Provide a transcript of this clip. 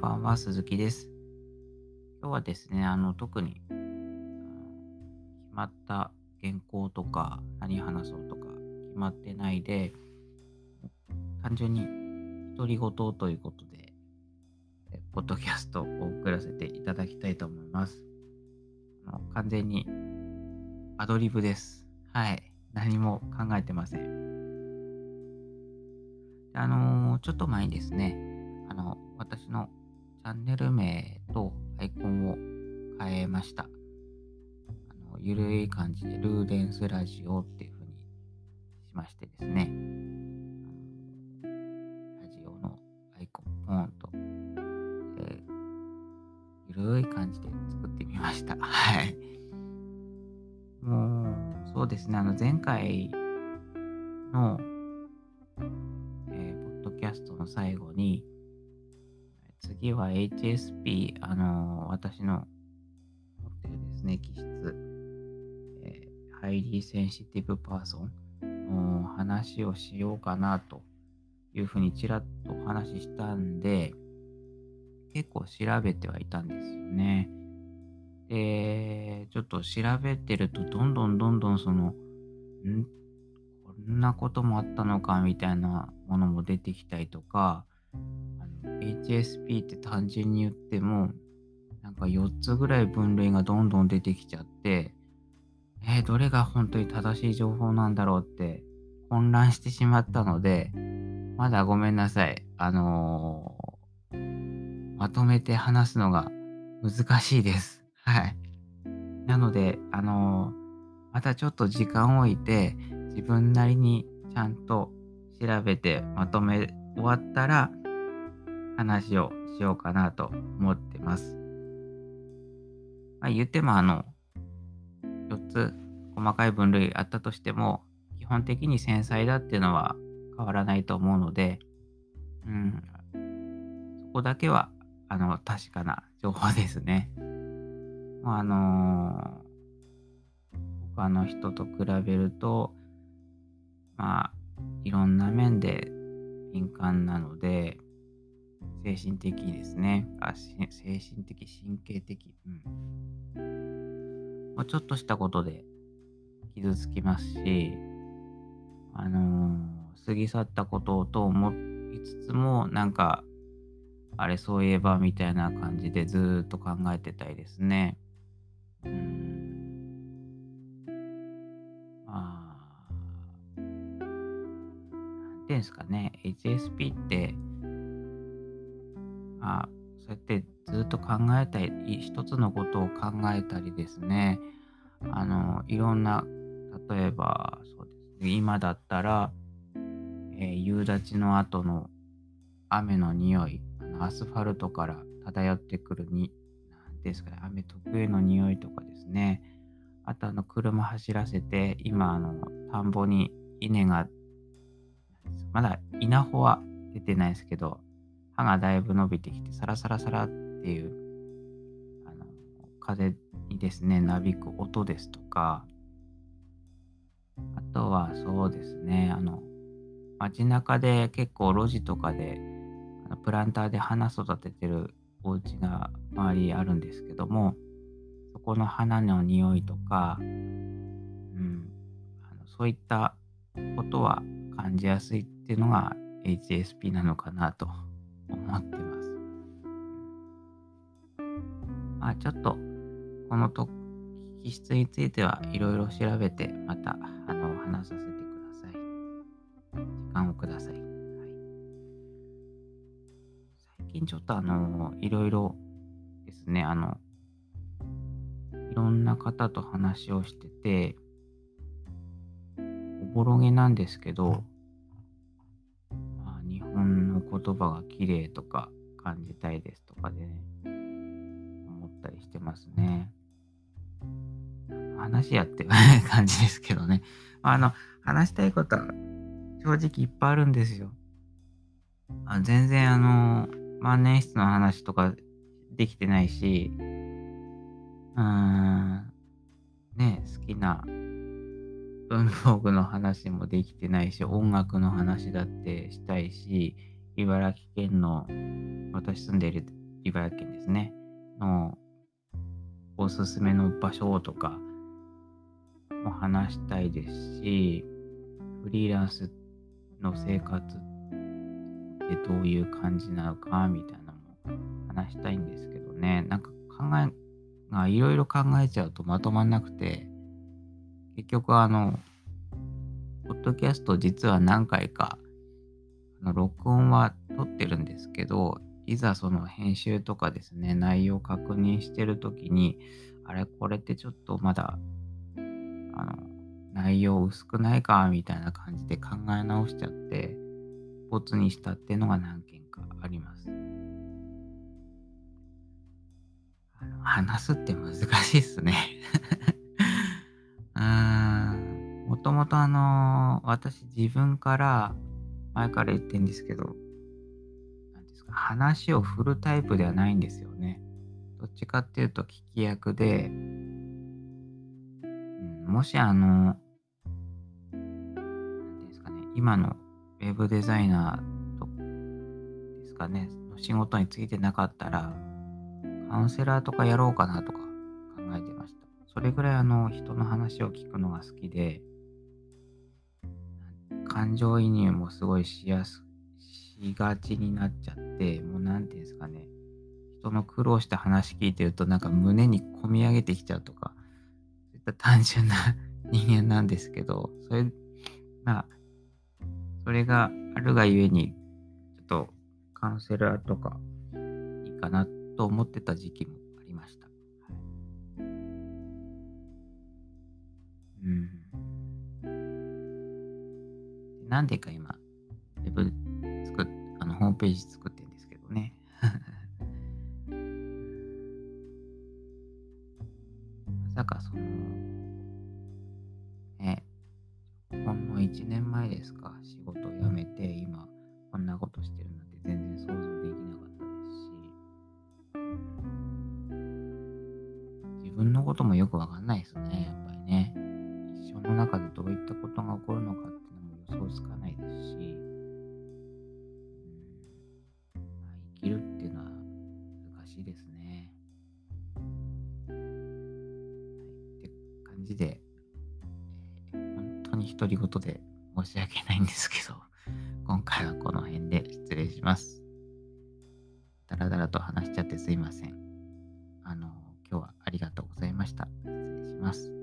ばんは、鈴木です。今日はですね、あの、特に、決まった原稿とか、何話そうとか、決まってないで、単純に独り言ということで、ポッドキャストを送らせていただきたいと思います。完全にアドリブです。はい。何も考えてません。あのー、ちょっと前にですね、あの、私のチャンネル名とアイコンを変えました。あのゆるい感じでルーデンスラジオっていう風にしましてですね、ラジオのアイコンポーンと、え、ゆるい感じで作ってみました。はい。もう、そうですね、あの前回の、えー、ポッドキャストの最後に、次は HSP、あのー、私の持ってるですね、気質、えー、 Highly Sensitive Person。の話をしようかなというふうにちらっとお話ししたんで、結構調べてはいたんですよね。で、ちょっと調べてると、どんどんどんどんその、ん？こんなこともあったのかみたいなものも出てきたりとか、HSP って単純に言っても、なんか4つぐらい分類がどんどん出てきちゃって、えー、どれが本当に正しい情報なんだろうって混乱してしまったので、まだごめんなさい。あのー、まとめて話すのが難しいです。はい。なので、あのー、またちょっと時間を置いて、自分なりにちゃんと調べてまとめ終わったら、話をしようかなと思ってます。まあ、言ってもあの、4つ細かい分類あったとしても、基本的に繊細だっていうのは変わらないと思うので、うん、そこだけは、あの、確かな情報ですね。まあ、あのー、他の人と比べると、まあ、いろんな面で敏感なので、神的ですね。あ精神的、神経的。うん。まあ、ちょっとしたことで傷つきますし、あのー、過ぎ去ったことと思いつつも、なんか、あれ、そういえば、みたいな感じでずっと考えてたいですね。うん。まあ、なんていうんですかね、HSP って、あそうやってずっと考えたり、一つのことを考えたりですね、あの、いろんな、例えば、そうですね、今だったら、えー、夕立の後の雨の匂い、あのアスファルトから漂ってくるに、ですかね、雨特有の匂いとかですね、あとあの、車走らせて、今、あの、田んぼに稲が、まだ稲穂は出てないですけど、歯がだいぶ伸びてきて、サラサラサラっていう、あの、風にですね、なびく音ですとか、あとはそうですね、あの、街中で結構路地とかで、あのプランターで花育ててるお家が周りあるんですけども、そこの花の匂いとか、うん、あのそういったことは感じやすいっていうのが HSP なのかなと思ってます。まあ、ちょっと、このと気質についてはいろいろ調べて、また、あの、話させてください。時間をください。はい、最近ちょっとあの、いろいろですね、あの、いろんな方と話をしてて、おぼろげなんですけど、言葉が綺麗とか感じたいですとかでね、思ったりしてますね。話やって 感じですけどね。あの、話したいことは正直いっぱいあるんですよ。あ全然あの、万年筆の話とかできてないし、うーん、ね、好きな文房具の話もできてないし、音楽の話だってしたいし、茨城県の私住んでいる茨城県ですね、のおすすめの場所とかも話したいですし、フリーランスの生活ってどういう感じなのかみたいなのも話したいんですけどね、なんか考えがいろいろ考えちゃうとまとまんなくて、結局あの、ポッドキャスト実は何回か、録音は撮ってるんですけど、いざその編集とかですね、内容確認してるときに、あれ、これってちょっとまだ、あの、内容薄くないかみたいな感じで考え直しちゃって、ボツにしたっていうのが何件かあります。あの話すって難しいっすね うーん。もともとあの、私自分から前から言ってんですけど、なんですか、話を振るタイプではないんですよね。どっちかっていうと聞き役で、うん、もしあの、なんていうんですかね、今のウェブデザイナーとですかね、の仕事についてなかったら、カウンセラーとかやろうかなとか考えてました。それぐらいあの人の話を聞くのが好きで、感情移入もすごいしやす、しがちになっちゃって、もうなんていうんですかね、人の苦労した話聞いてるとなんか胸に込み上げてきちゃうとか、そういった単純な人間なんですけど、それ、まあ、それがあるがゆえに、ちょっとカウンセラーとかいいかなと思ってた時期もなんでか今、ウェブ作っ、あの、ホームページ作ってるんですけどね。まさかその、ね、ほんの1年前ですか、仕事を辞めて今、こんなことしてるなんて全然想像できなかったですし、自分のこともよくわかんないです、ね。じで、本当に独り言で申し訳ないんですけど、今回はこの辺で失礼します。だらだらと話しちゃってすいません。あの、今日はありがとうございました。失礼します。